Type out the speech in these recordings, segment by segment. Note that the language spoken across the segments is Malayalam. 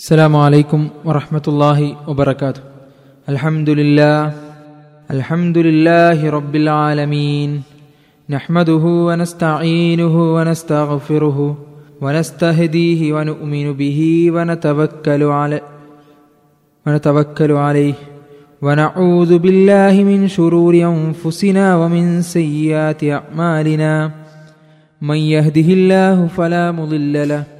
السلام عليكم ورحمة الله وبركاته. الحمد لله الحمد لله رب العالمين. نحمده ونستعينه ونستغفره ونستهديه ونؤمن به ونتوكل عليه ونتوكل عليه. ونعوذ بالله من شرور أنفسنا ومن سيئات أعمالنا. من يهده الله فلا مضل له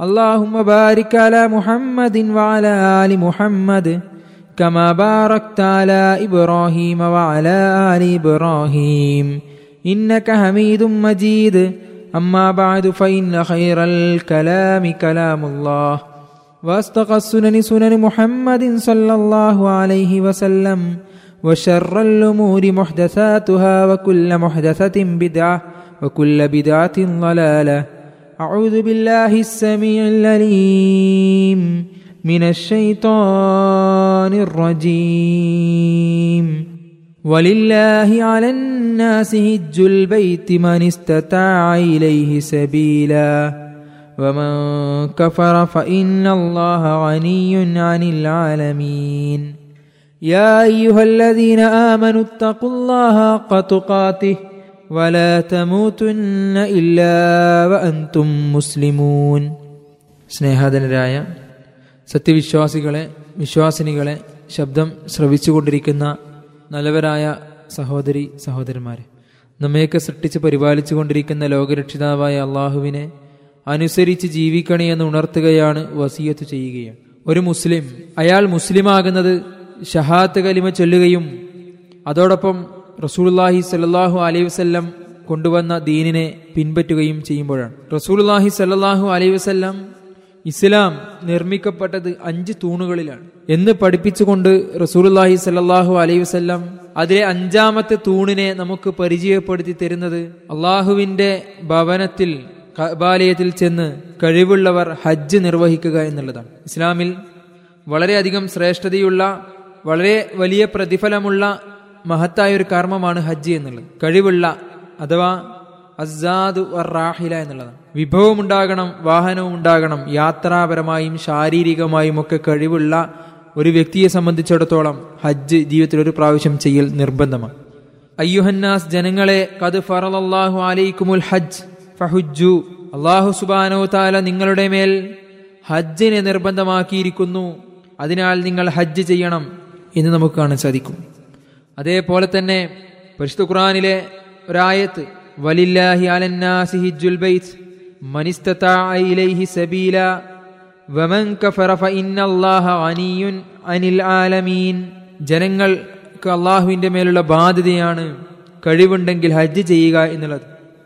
اللهم بارك على محمد وعلى آل محمد كما باركت على إبراهيم وعلى آل إبراهيم. إنك حميد مجيد. أما بعد فإن خير الكلام كلام الله. وأصدق السنن سنن محمد صلى الله عليه وسلم. وشر الأمور محدثاتها وكل محدثة بدعة وكل بدعة ضلالة. أعوذ بالله السميع العليم من الشيطان الرجيم. ولله على الناس هج البيت من استطاع إليه سبيلا. ومن كفر فإن الله غني عن العالمين. يا أيها الذين آمنوا اتقوا الله حق تقاته. ولا تموتن إلا وأنتم مسلمون സ്നേഹാധനരായ സത്യവിശ്വാസികളെ വിശ്വാസിനികളെ ശബ്ദം ശ്രവിച്ചുകൊണ്ടിരിക്കുന്ന നല്ലവരായ സഹോദരി സഹോദരന്മാരെ നമ്മയൊക്കെ സൃഷ്ടിച്ച് പരിപാലിച്ചു കൊണ്ടിരിക്കുന്ന ലോകരക്ഷിതാവായ അള്ളാഹുവിനെ അനുസരിച്ച് ജീവിക്കണേ എന്ന് ഉണർത്തുകയാണ് വസീയത്ത് ചെയ്യുകയാണ് ഒരു മുസ്ലിം അയാൾ മുസ്ലിമാകുന്നത് ഷഹാത്ത് കലിമ ചൊല്ലുകയും അതോടൊപ്പം റസൂലുല്ലാഹി സല്ലാഹു അലൈഹി വസ്ല്ലം കൊണ്ടുവന്ന ദീനിനെ പിൻപറ്റുകയും ചെയ്യുമ്പോഴാണ്. റസൂൽഹി സല്ലാഹു അലൈഹി വസ്ല്ലം ഇസ്ലാം നിർമ്മിക്കപ്പെട്ടത് അഞ്ച് തൂണുകളിലാണ്. എന്ന് പഠിപ്പിച്ചുകൊണ്ട് റസൂലുല്ലാഹി സല്ലാഹു അലൈഹി വസ്ല്ലാം അതിലെ അഞ്ചാമത്തെ തൂണിനെ നമുക്ക് പരിചയപ്പെടുത്തി തരുന്നത് അള്ളാഹുവിന്റെ ഭവനത്തിൽ കബാലയത്തിൽ ചെന്ന് കഴിവുള്ളവർ ഹജ്ജ് നിർവഹിക്കുക എന്നുള്ളതാണ്. ഇസ്ലാമിൽ വളരെയധികം ശ്രേഷ്ഠതയുള്ള വളരെ വലിയ പ്രതിഫലമുള്ള മഹത്തായ ഒരു കർമ്മമാണ് ഹജ്ജ് എന്നുള്ളത്. കഴിവുള്ള അഥവാ അസാദ് റാഹില എന്നുള്ളതാണ് വിഭവം ഉണ്ടാകണം വാഹനവും ഉണ്ടാകണം യാത്രാപരമായും ശാരീരികമായും ഒക്കെ കഴിവുള്ള ഒരു വ്യക്തിയെ സംബന്ധിച്ചിടത്തോളം ഹജ്ജ് ജീവിതത്തിൽ ഒരു പ്രാവശ്യം ചെയ്യൽ നിർബന്ധമാണ്. അയ്യുഹന്നാസ് ജനങ്ങളെ കത് ഫറലല്ലാഹു അലൈക്കുമുൽ ഹജ്ജ് ഫഹുജു അള്ളാഹു സുബാനോ താല നിങ്ങളുടെ മേൽ ഹജ്ജിനെ നിർബന്ധമാക്കിയിരിക്കുന്നു. അതിനാൽ നിങ്ങൾ ഹജ്ജ് ചെയ്യണം എന്ന് നമുക്ക് കാണാൻ സാധിക്കും. അതേപോലെ തന്നെ പരിശുദ്ധ ഖുറാനിലെ ഒരായത്ത് വലില്ലാഹി അലന്നാസി ഹിജ്ജുൽ ബൈത്ത് മനിസ്തതാ ഇലൈഹി സബീല വമൻ കഫറ ഫഇന്നല്ലാഹ അനിയുൻ അനിൽ ആലമീൻ. ജനങ്ങൾക്ക് അള്ളാഹുവിന്റെ മേലുള്ള ബാധ്യതയാണ് കഴിവുണ്ടെങ്കിൽ ഹജ്ജ് ചെയ്യുക എന്നുള്ളത്.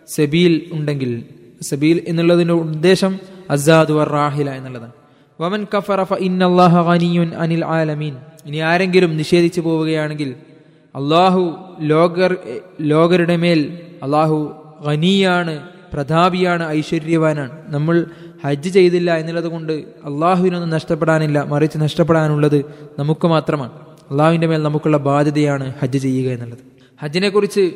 സബീൽ ഉണ്ടെങ്കിൽ സബീൽ എന്നുള്ളതിന്റെ ഉദ്ദേശം അസാദ് വർ റാഹില എന്നുള്ളതാണ്. വമൻ കഫറ ഫഇന്നല്ലാഹ അനിയുൻ അനിൽ ആലമീൻ. ഇനി ആരെങ്കിലും നിഷേധിച്ചു പോവുകയാണെങ്കിൽ അള്ളാഹു ലോകർ ലോകരുടെ മേൽ അള്ളാഹു ഖനിയാണ് പ്രതാപിയാണ് ഐശ്വര്യവാനാണ്. നമ്മൾ ഹജ്ജ് ചെയ്തില്ല എന്നുള്ളത് കൊണ്ട് അള്ളാഹുവിനൊന്നും നഷ്ടപ്പെടാനില്ല മറിച്ച് നഷ്ടപ്പെടാനുള്ളത് നമുക്ക് മാത്രമാണ്. അള്ളാഹുവിന്റെ മേൽ നമുക്കുള്ള ബാധ്യതയാണ് ഹജ്ജ് ചെയ്യുക എന്നുള്ളത്. ഹജ്ജിനെക്കുറിച്ച്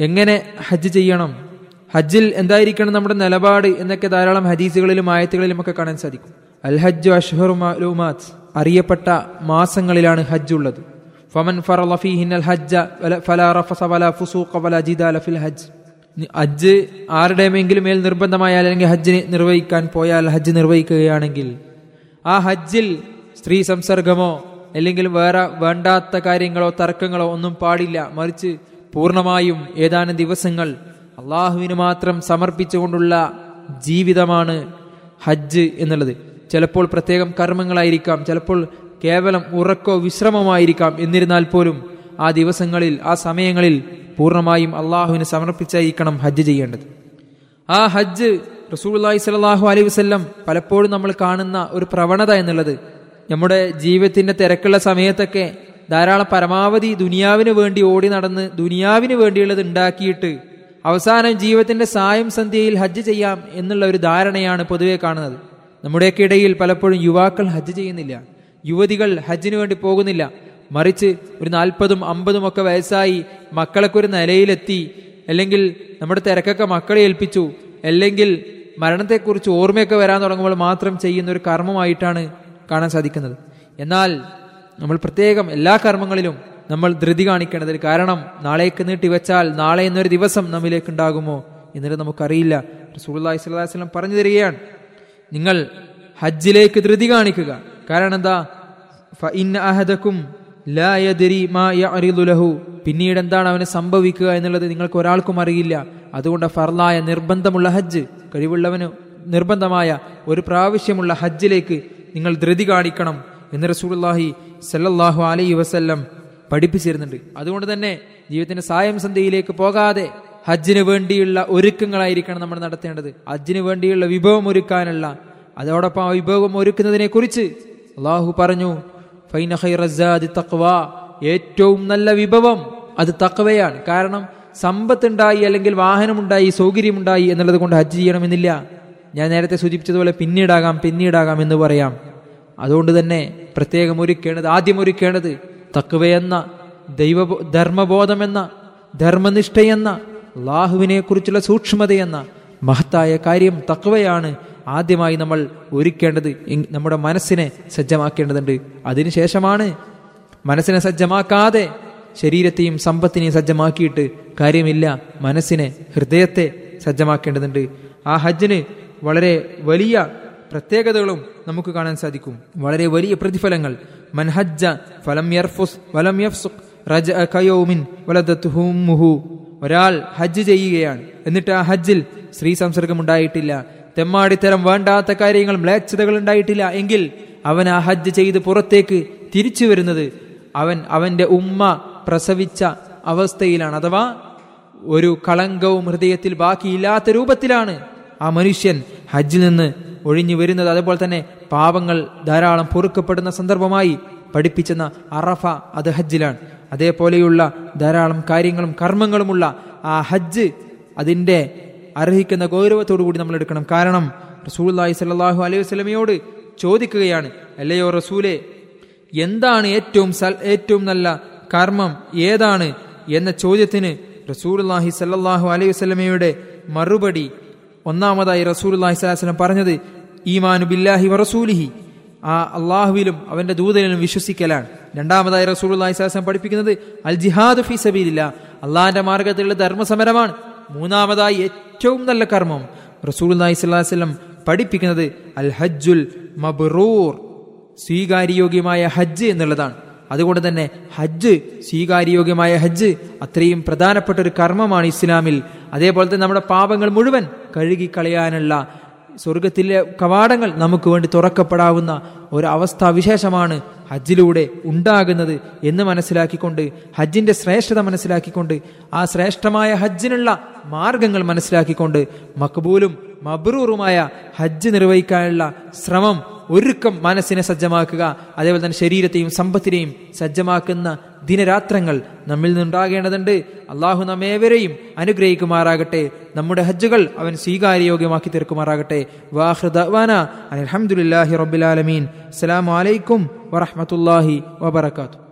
എങ്ങനെ ഹജ്ജ് ചെയ്യണം? ഹജ്ജിൽ എന്തായിരിക്കണം നമ്മുടെ നിലപാട് എന്നൊക്കെ ധാരാളം ഹദീസുകളിലും ആയത്തുകളിലും ഒക്കെ കാണാൻ സാധിക്കും. അൽ ഹജ്ജു മാലൂമാത്ത് അറിയപ്പെട്ട മാസങ്ങളിലാണ് ഹജ്ജ് ഉള്ളത്. ഫമൻ ഫറലഫീഹിൻ ഹജ്ജ ഫലാ റഫസ വലാ ഫുസൂഖ വലാ ജിദാല ഫിൽ ഹജ്ജ് ഹജ്ജ് ആരുടെമെങ്കിലും മേൽ നിർബന്ധമായാൽ അല്ലെങ്കിൽ ഹജ്ജിനെ നിർവഹിക്കാൻ പോയാൽ ഹജ്ജ് നിർവഹിക്കുകയാണെങ്കിൽ ആ ഹജ്ജിൽ സ്ത്രീ സംസർഗമോ അല്ലെങ്കിൽ വേറെ വേണ്ടാത്ത കാര്യങ്ങളോ തർക്കങ്ങളോ ഒന്നും പാടില്ല. മറിച്ച് പൂർണമായും ഏതാനും ദിവസങ്ങൾ അള്ളാഹുവിന് മാത്രം സമർപ്പിച്ചുകൊണ്ടുള്ള ജീവിതമാണ് ഹജ്ജ് എന്നുള്ളത്. ചിലപ്പോൾ പ്രത്യേകം കർമ്മങ്ങളായിരിക്കാം. ചിലപ്പോൾ കേവലം ഉറക്കോ വിശ്രമമായിരിക്കാം എന്നിരുന്നാൽ പോലും ആ ദിവസങ്ങളിൽ ആ സമയങ്ങളിൽ പൂർണമായും അള്ളാഹുവിന് സമർപ്പിച്ചായിരിക്കണം ഹജ്ജ് ചെയ്യേണ്ടത്. ആ ഹജ്ജ് റസൂലുള്ളാഹി സലാഹു അലൈ വസല്ലം പലപ്പോഴും നമ്മൾ കാണുന്ന ഒരു പ്രവണത എന്നുള്ളത് നമ്മുടെ ജീവിതത്തിന്റെ തിരക്കുള്ള സമയത്തൊക്കെ ധാരാളം പരമാവധി ദുനിയാവിന് വേണ്ടി ഓടി നടന്ന് ദുനിയാവിന് വേണ്ടിയുള്ളത് ഉണ്ടാക്കിയിട്ട് അവസാനം ജീവിതത്തിന്റെ സായം സന്ധ്യയിൽ ഹജ്ജ് ചെയ്യാം എന്നുള്ള ഒരു ധാരണയാണ് പൊതുവെ കാണുന്നത്. നമ്മുടെയൊക്കെ ഇടയിൽ പലപ്പോഴും യുവാക്കൾ ഹജ്ജ് ചെയ്യുന്നില്ല. യുവതികൾ ഹജ്ജിന് വേണ്ടി പോകുന്നില്ല. മറിച്ച് ഒരു നാൽപ്പതും അമ്പതും ഒക്കെ വയസ്സായി മക്കളൊക്കെ ഒരു നിലയിലെത്തി. അല്ലെങ്കിൽ നമ്മുടെ തിരക്കൊക്കെ മക്കളെ ഏൽപ്പിച്ചു. അല്ലെങ്കിൽ മരണത്തെക്കുറിച്ച് ഓർമ്മയൊക്കെ വരാൻ തുടങ്ങുമ്പോൾ മാത്രം ചെയ്യുന്ന ഒരു കർമ്മമായിട്ടാണ് കാണാൻ സാധിക്കുന്നത്. എന്നാൽ നമ്മൾ പ്രത്യേകം എല്ലാ കർമ്മങ്ങളിലും നമ്മൾ ധൃതി കാണിക്കേണ്ടത് കാരണം നാളേക്ക് നീട്ടി വെച്ചാൽ നാളെ എന്നൊരു ദിവസം നമ്മിലേക്ക് ഉണ്ടാകുമോ എന്നിട്ട് നമുക്കറിയില്ല. അലൈഹി വസല്ലം പറഞ്ഞു തരികയാണ്. നിങ്ങൾ ഹജ്ജിലേക്ക് ധൃതി കാണിക്കുക. കാരണം എന്താ? ഫഇന്ന ലാ യദരി മാ യഅറിദു ലഹു. പിന്നീട് എന്താണ് അവന് സംഭവിക്കുക എന്നുള്ളത് നിങ്ങൾക്ക് ഒരാൾക്കും അറിയില്ല. അതുകൊണ്ട് ഫർലായ നിർബന്ധമുള്ള ഹജ്ജ് കഴിവുള്ളവന് നിർബന്ധമായ ഒരു പ്രാവശ്യമുള്ള ഹജ്ജിലേക്ക് നിങ്ങൾ ധൃതി കാണിക്കണം എന്ന് റസൂലുള്ളാഹി സല്ലല്ലാഹു അലൈഹി വസല്ലം പഠിപ്പിച്ചിരുന്നുണ്ട്. അതുകൊണ്ട് തന്നെ ജീവിതത്തിന്റെ സായം സന്ധ്യയിലേക്ക് പോകാതെ ഹജ്ജിന് വേണ്ടിയുള്ള ഒരുക്കങ്ങളായിരിക്കണം നമ്മൾ നടത്തേണ്ടത്. ഹജ്ജിന് വേണ്ടിയുള്ള വിഭവം ഒരുക്കാനുള്ള അതോടൊപ്പം ആ വിഭവം ഒരുക്കുന്നതിനെ കുറിച്ച് അള്ളാഹു പറഞ്ഞു ഫൈന ഏറ്റവും നല്ല വിഭവം അത് തക്വയാണ് കാരണം സമ്പത്തുണ്ടായി അല്ലെങ്കിൽ വാഹനമുണ്ടായി സൗകര്യമുണ്ടായി എന്നുള്ളത് കൊണ്ട് ഹജ്ജ് ചെയ്യണമെന്നില്ല. ഞാൻ നേരത്തെ സൂചിപ്പിച്ചതുപോലെ പിന്നീടാകാം പിന്നീടാകാം എന്ന് പറയാം. അതുകൊണ്ട് തന്നെ പ്രത്യേകം ഒരുക്കേണ്ടത് ആദ്യം ഒരുക്കേണ്ടത് തക്വയെന്ന ദൈവ ധർമ്മബോധമെന്ന ധർമ്മനിഷ്ഠയെന്ന ലാഹുവിനെ കുറിച്ചുള്ള സൂക്ഷ്മതയെന്ന മഹത്തായ കാര്യം തക്വയാണ് ആദ്യമായി നമ്മൾ ഒരുക്കേണ്ടത് നമ്മുടെ മനസ്സിനെ സജ്ജമാക്കേണ്ടതുണ്ട്. അതിനുശേഷമാണ് മനസ്സിനെ സജ്ജമാക്കാതെ ശരീരത്തെയും സമ്പത്തിനെയും സജ്ജമാക്കിയിട്ട് കാര്യമില്ല. മനസ്സിനെ ഹൃദയത്തെ സജ്ജമാക്കേണ്ടതുണ്ട്. ആ ഹജ്ജിന് വളരെ വലിയ പ്രത്യേകതകളും നമുക്ക് കാണാൻ സാധിക്കും. വളരെ വലിയ പ്രതിഫലങ്ങൾ. മൻഹജ്ജ ഫലം യർഫുസ് വലം യഫ്സുഖ് റജ കയോമിൻ വലദത്തുഹുമുഹു ഒരാൾ ഹജ്ജ് ചെയ്യുകയാണ്. എന്നിട്ട് ആ ഹജ്ജിൽ സ്ത്രീ സംസർഗം ഉണ്ടായിട്ടില്ല തെമ്മാടിത്തരം വേണ്ടാത്ത കാര്യങ്ങൾ മ്ലേച്ഛതകൾ ഉണ്ടായിട്ടില്ല എങ്കിൽ അവൻ ആ ഹജ്ജ് ചെയ്ത് പുറത്തേക്ക് തിരിച്ചു വരുന്നത് അവൻ അവന്റെ ഉമ്മ പ്രസവിച്ച അവസ്ഥയിലാണ്. അഥവാ ഒരു കളങ്കവും ഹൃദയത്തിൽ ബാക്കിയില്ലാത്ത രൂപത്തിലാണ് ആ മനുഷ്യൻ ഹജ്ജിൽ നിന്ന് ഒഴിഞ്ഞു വരുന്നത്. അതുപോലെ തന്നെ പാപങ്ങൾ ധാരാളം പൊറുക്കപ്പെടുന്ന സന്ദർഭമായി പഠിപ്പിച്ചെന്ന അറഫ അത് ഹജ്ജിലാണ്. അതേപോലെയുള്ള ധാരാളം കാര്യങ്ങളും കർമ്മങ്ങളുമുള്ള ആ ഹജ്ജ് അതിന്റെ അർഹിക്കുന്ന ഗൗരവത്തോടു കൂടി നമ്മൾ എടുക്കണം. കാരണം റസൂലുള്ളാഹി സല്ലാഹു അലൈഹി വസ്ലമയോട് ചോദിക്കുകയാണ് അല്ലയോ റസൂലെ എന്താണ് ഏറ്റവും സൽ- ഏറ്റവും നല്ല കർമ്മം? ഏതാണ്? എന്ന ചോദ്യത്തിന് റസൂലുള്ളാഹി സല്ലാഹു അലൈഹി വസ്ലമയുടെ മറുപടി ഒന്നാമതായി അലൈഹി വസല്ലം പറഞ്ഞത് ഈമാനു ബില്ലാഹി വറസൂലിഹി ആ അള്ളാഹുവിലും അവന്റെ ദൂതനിലും വിശ്വസിക്കലാണ്. രണ്ടാമതായി അലൈഹി വസല്ലം പഠിപ്പിക്കുന്നത് അൽ ജിഹാദ് ഫി സബീലില്ല. അള്ളാഹിന്റെ മാർഗത്തിലുള്ള ധർമ്മസമരമാണ്. മൂന്നാമതായി ഏറ്റവും നല്ല കർമ്മം റസൂൽ അലൈഹി പഠിപ്പിക്കുന്നത് അൽ ഹജ്ജുൽ മബ്റൂർ സ്വീകാര്യോഗ്യമായ ഹജ്ജ് എന്നുള്ളതാണ്. അതുകൊണ്ട് തന്നെ ഹജ്ജ് സ്വീകാര്യോഗ്യമായ ഹജ്ജ് അത്രയും പ്രധാനപ്പെട്ട ഒരു കർമ്മമാണ് ഇസ്ലാമിൽ. അതേപോലെ തന്നെ നമ്മുടെ പാപങ്ങൾ മുഴുവൻ കഴുകിക്കളയാനുള്ള സ്വർഗത്തിലെ കവാടങ്ങൾ നമുക്ക് വേണ്ടി തുറക്കപ്പെടാവുന്ന ഒരു അവസ്ഥാവിശേഷമാണ് ഹജ്ജിലൂടെ ഉണ്ടാകുന്നത് എന്ന് മനസ്സിലാക്കിക്കൊണ്ട് ഹജ്ജിന്റെ ശ്രേഷ്ഠത മനസ്സിലാക്കിക്കൊണ്ട് ആ ശ്രേഷ്ഠമായ ഹജ്ജിനുള്ള മാർഗങ്ങൾ മനസ്സിലാക്കിക്കൊണ്ട് മക്ബൂലും മബ്രൂറുമായ ഹജ്ജ് നിർവഹിക്കാനുള്ള ശ്രമം ഒരുക്കം മനസ്സിനെ സജ്ജമാക്കുക അതേപോലെ തന്നെ ശരീരത്തെയും സമ്പത്തിനെയും സജ്ജമാക്കുന്ന ദിനരാത്രങ്ങൾ നമ്മിൽ നിന്നുണ്ടാകേണ്ടതുണ്ട്. അള്ളാഹു നമ്മേവരെയും അനുഗ്രഹിക്കുമാറാകട്ടെ. നമ്മുടെ ഹജ്ജുകൾ അവൻ സ്വീകാര്യോഗ്യമാക്കി തീർക്കുമാറാകട്ടെ. വാഹൃദാന അലഹമുല്ലാഹി റബ്ബിലാലമീൻ അസ്സലാമു അലൈക്കും വറഹമത്തല്ലാഹി വബർക്കാത്തു